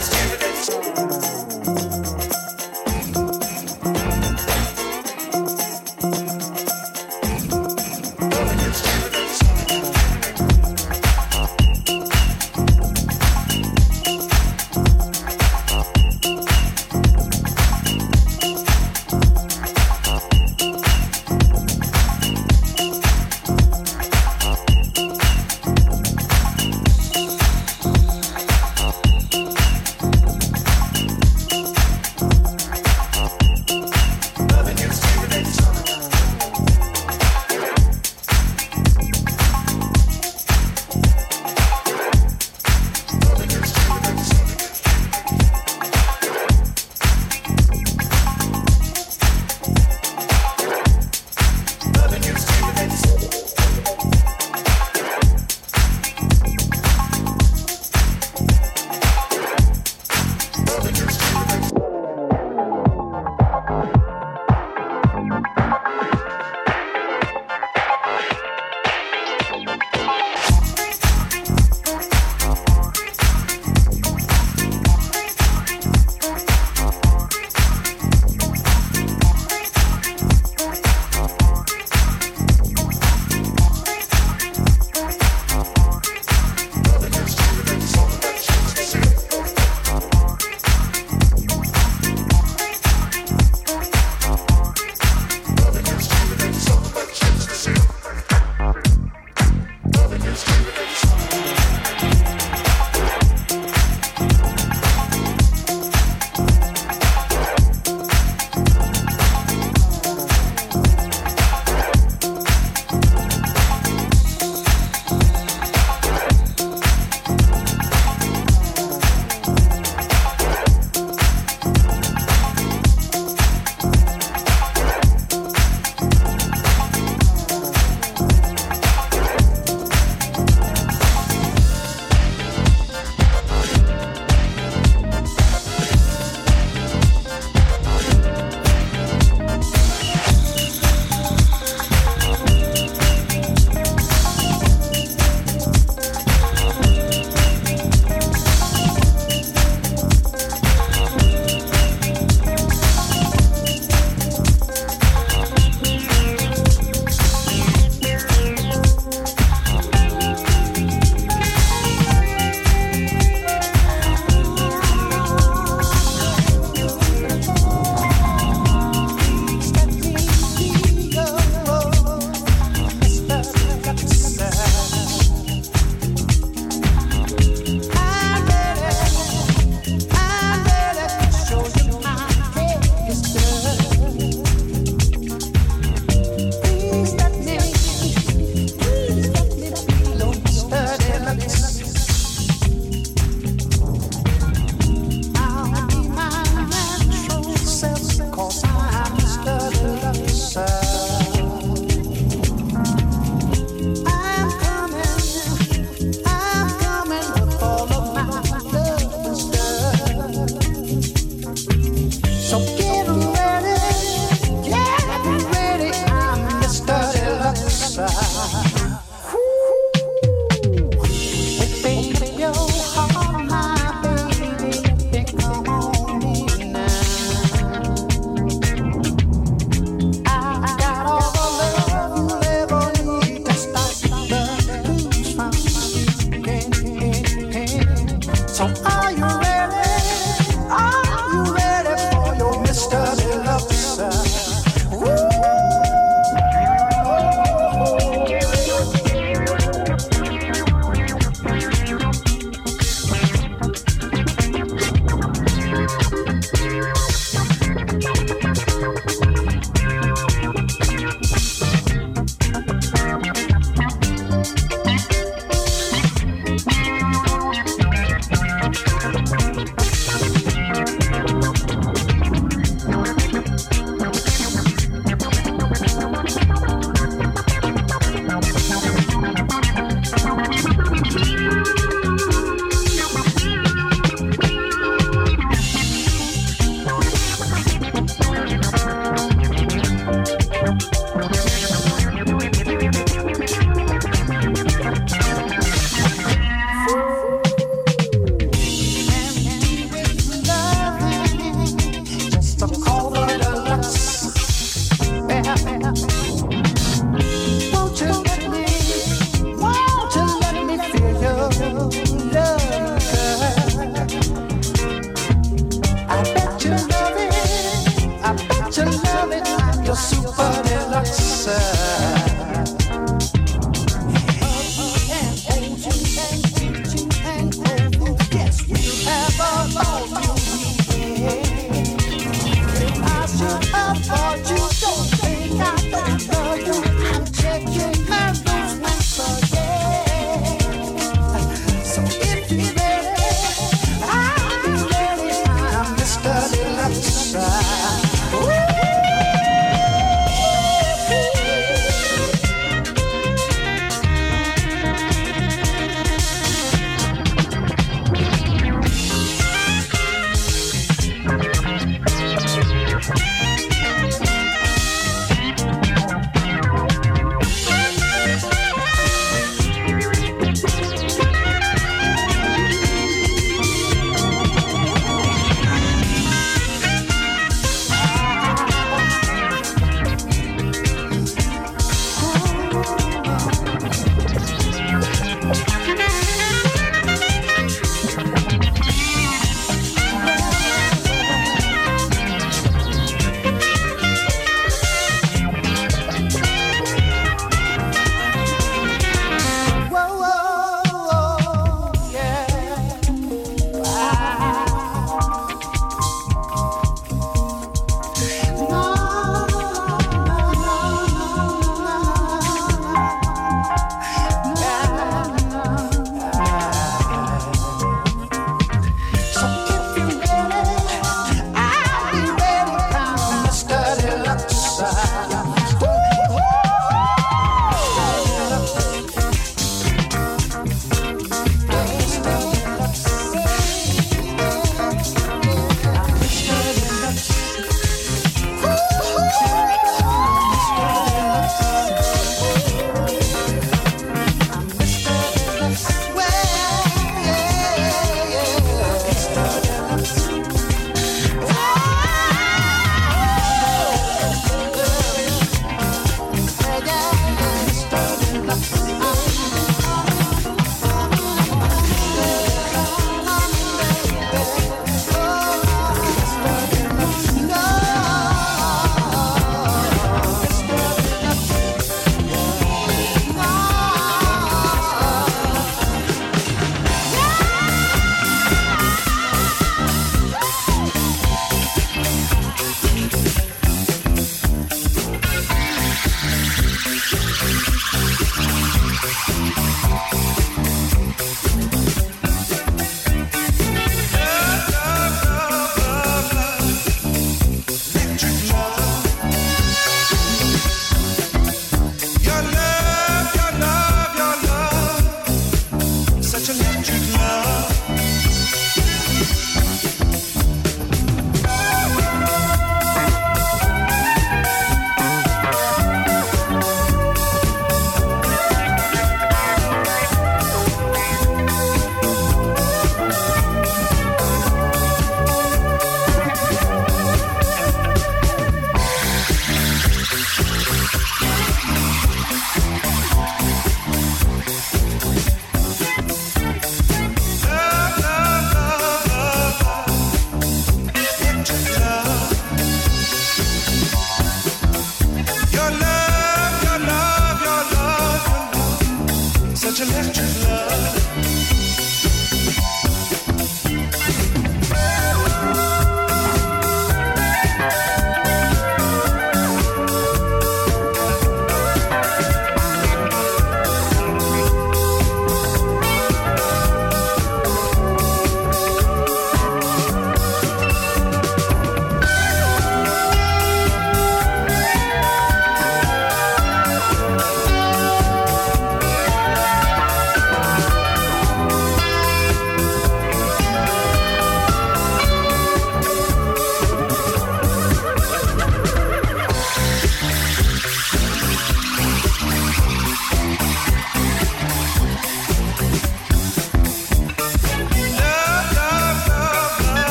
Let's.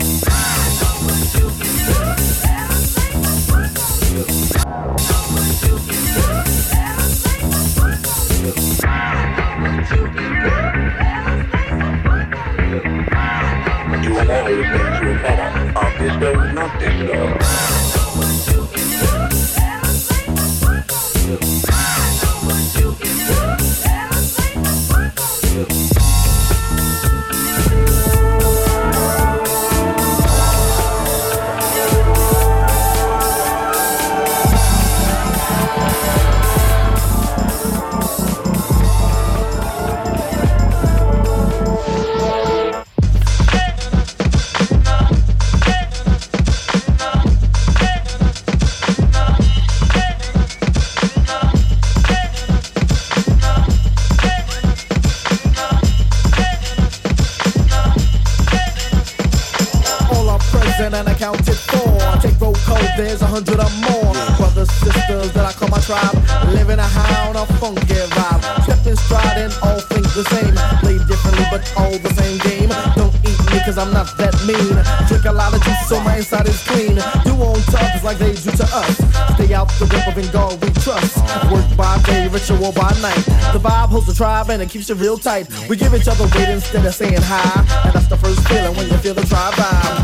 Música sensual by night. The vibe holds the tribe and it keeps it real tight. We give each other weight instead of saying hi. And that's the first feeling when you feel the tribe vibe.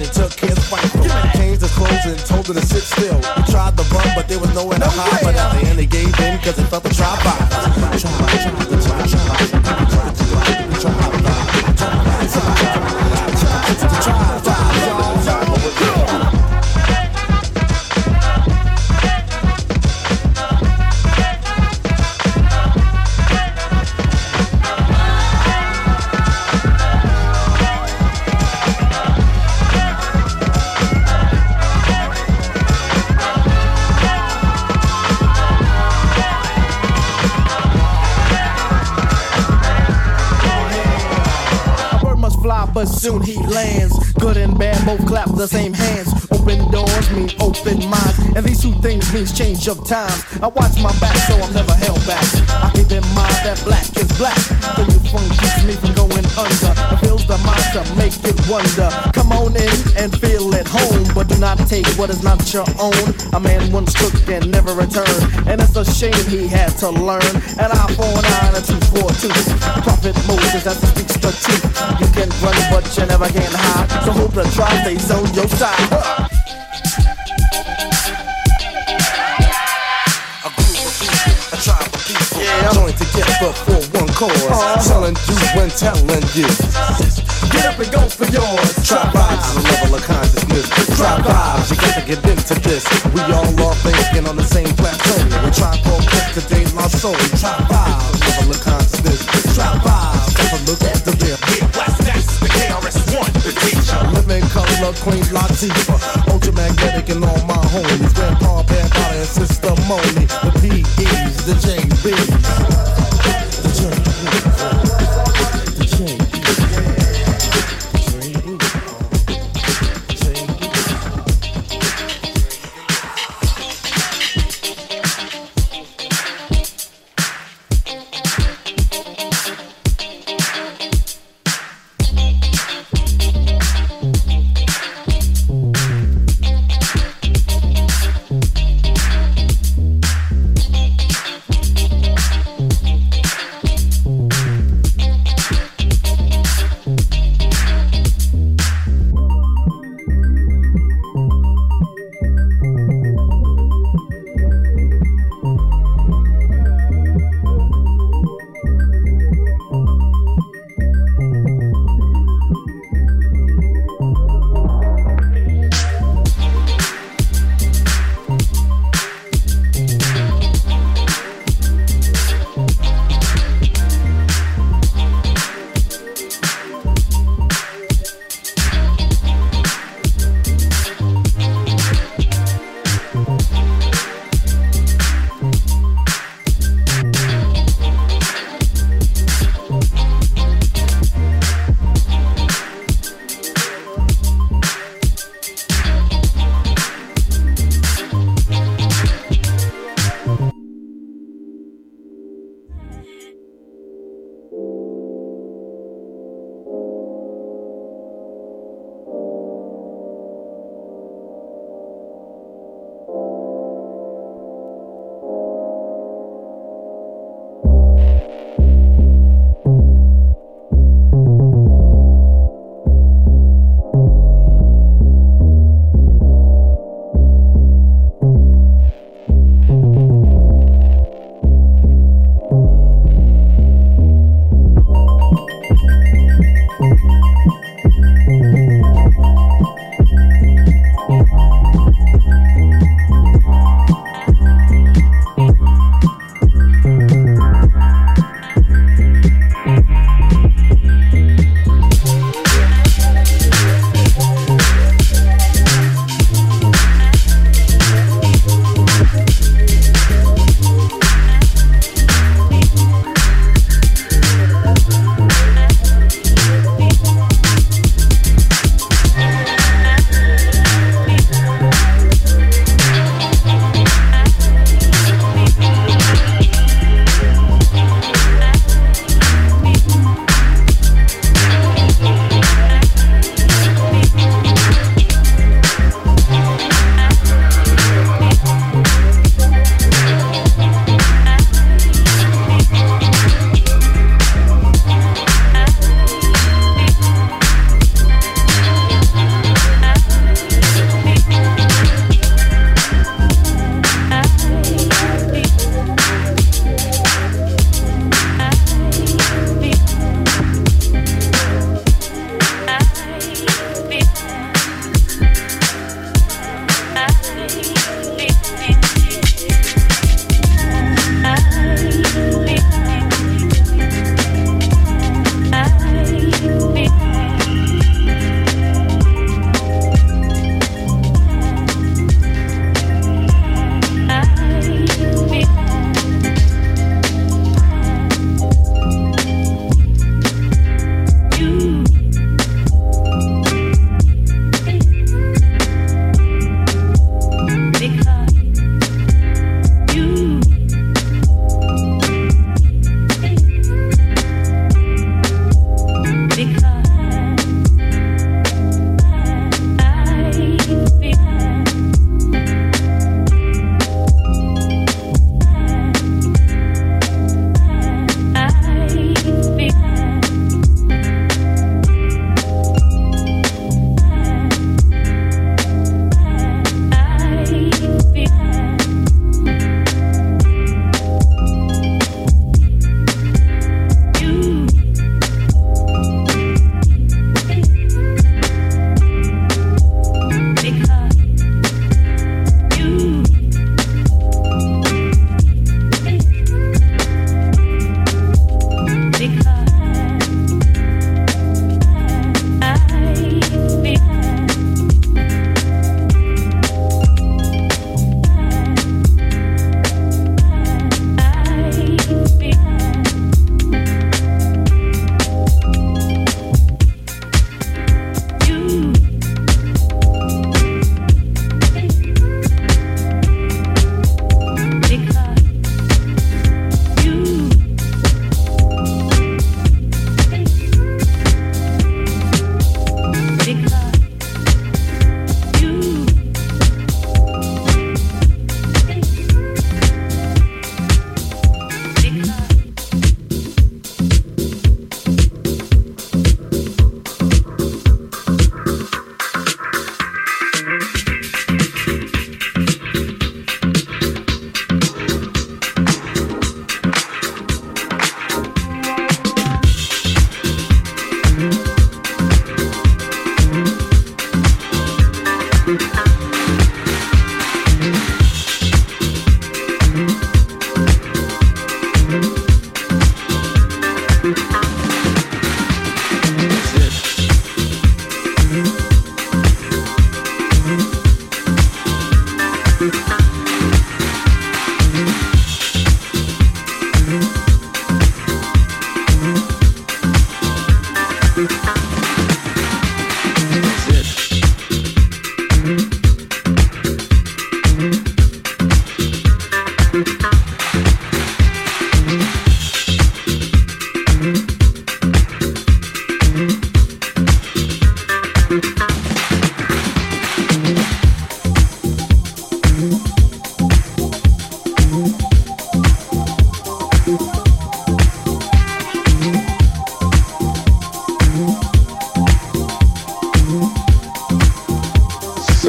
and took his rifle. Changed his clothes and told him to sit still. He tried to run, but there was nowhere to hide. But at the end, they gave in because they felt the drive by. soon he lands. Good and bad both clap the same hands. Open doors mean open minds, and these two things means change of times. I watch my back so I'm never held back. I keep in mind that black is black, so you fun keeps me from going under. It fills the mind to make it wonder. Come on in and feel at home, but do not take what is not your own. A man once took and never returned, and it's a shame he had to learn. And I four nine and two four two, Prophet Moses, that's the speech you can run, but you never can hide. So hope the tribe stays on your side. Yeah. Join together for one cause. Uh-huh. Telling you and telling you. Get up and go for yours. Tribe vibes is a level of consciousness. Tribe vibes, you got to get into this. We all are thinking on the same plateau. We try for today, my soul. Tribe vibes, level of consciousness. Vibes, have a look at the real. That's the KRS-One, the teacher. Living color, Queen Latifah. Ultramagnetic and all my homies. Grandpa, Bad and Sister Moni. The PEs, the JBs.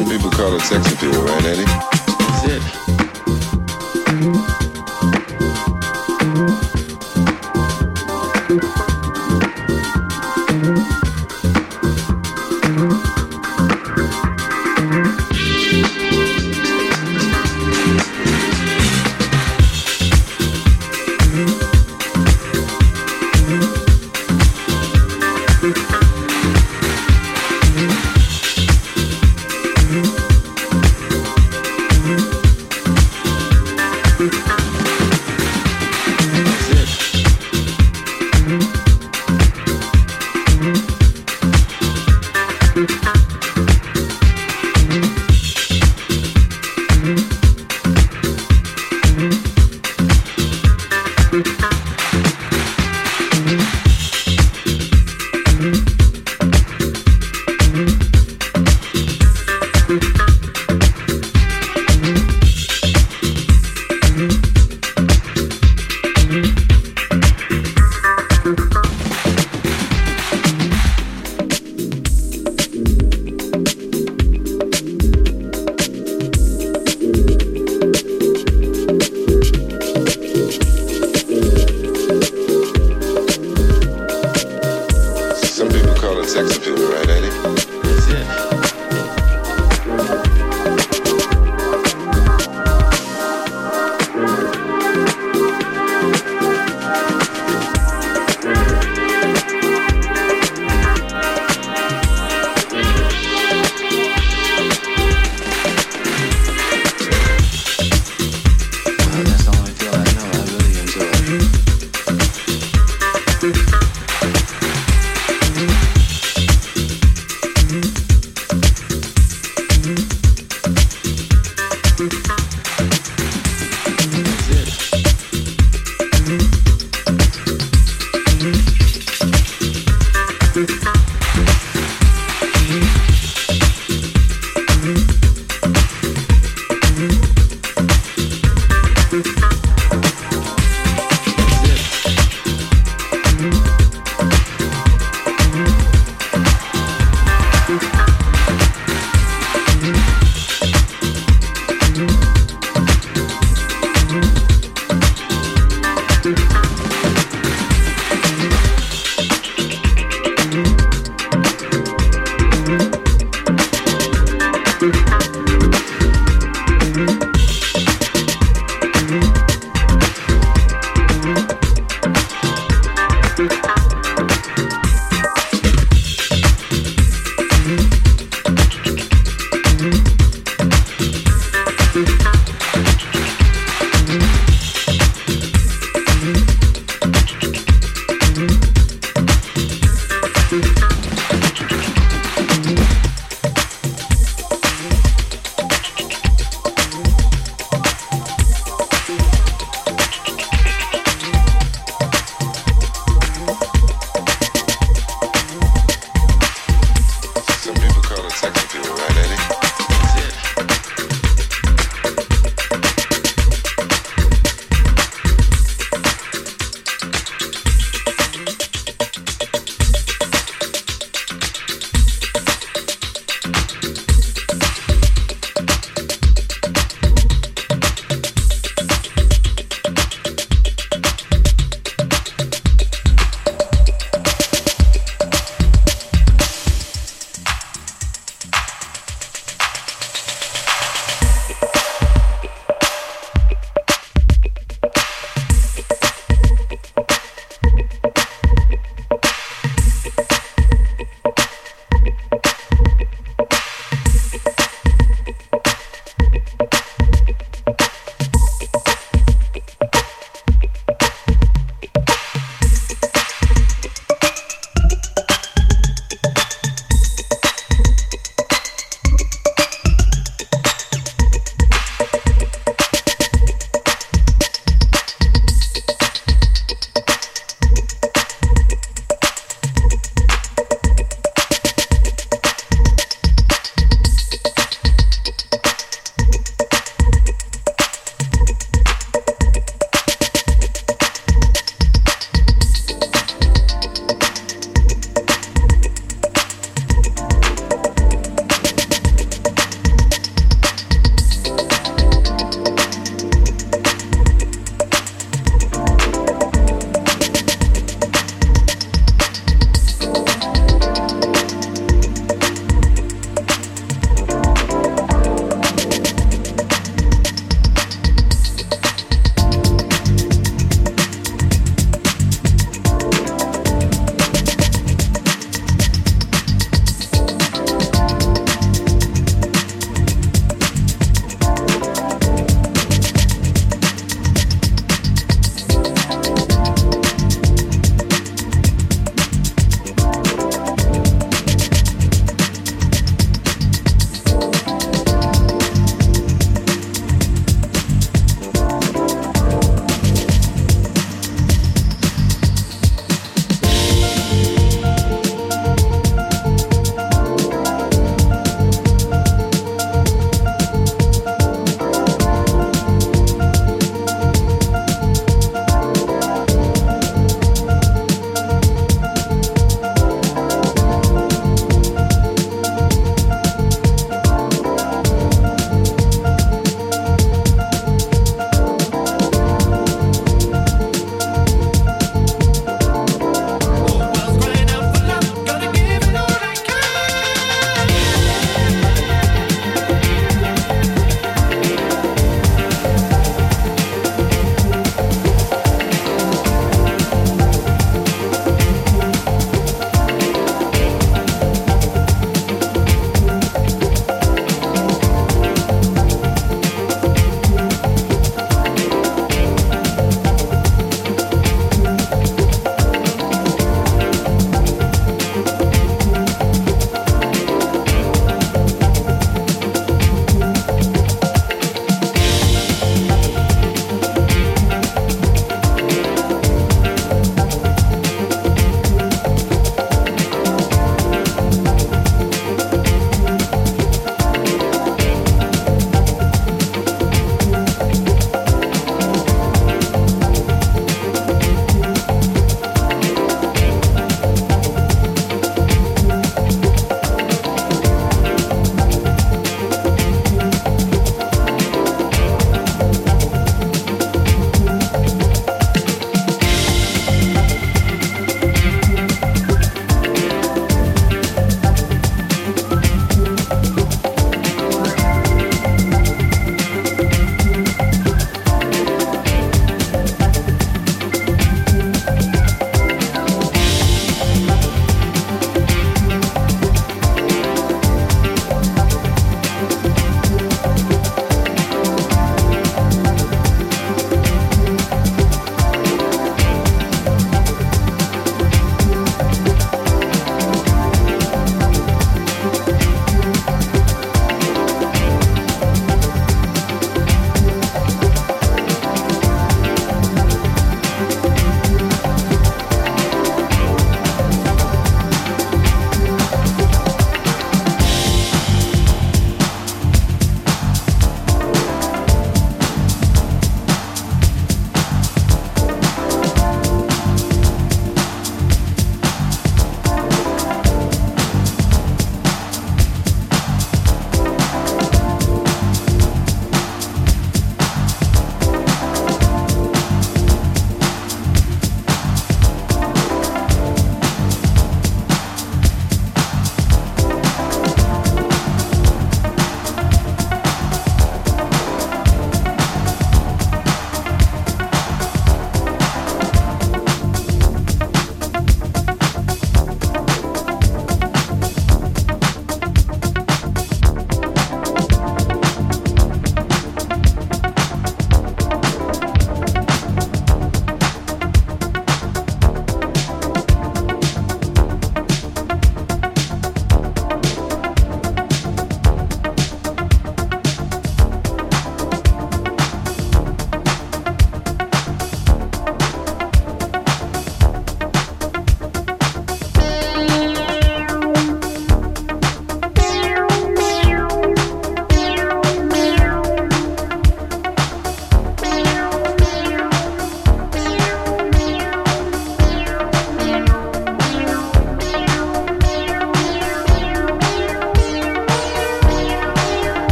Some people call it sex appeal, right, Eddie? That's it.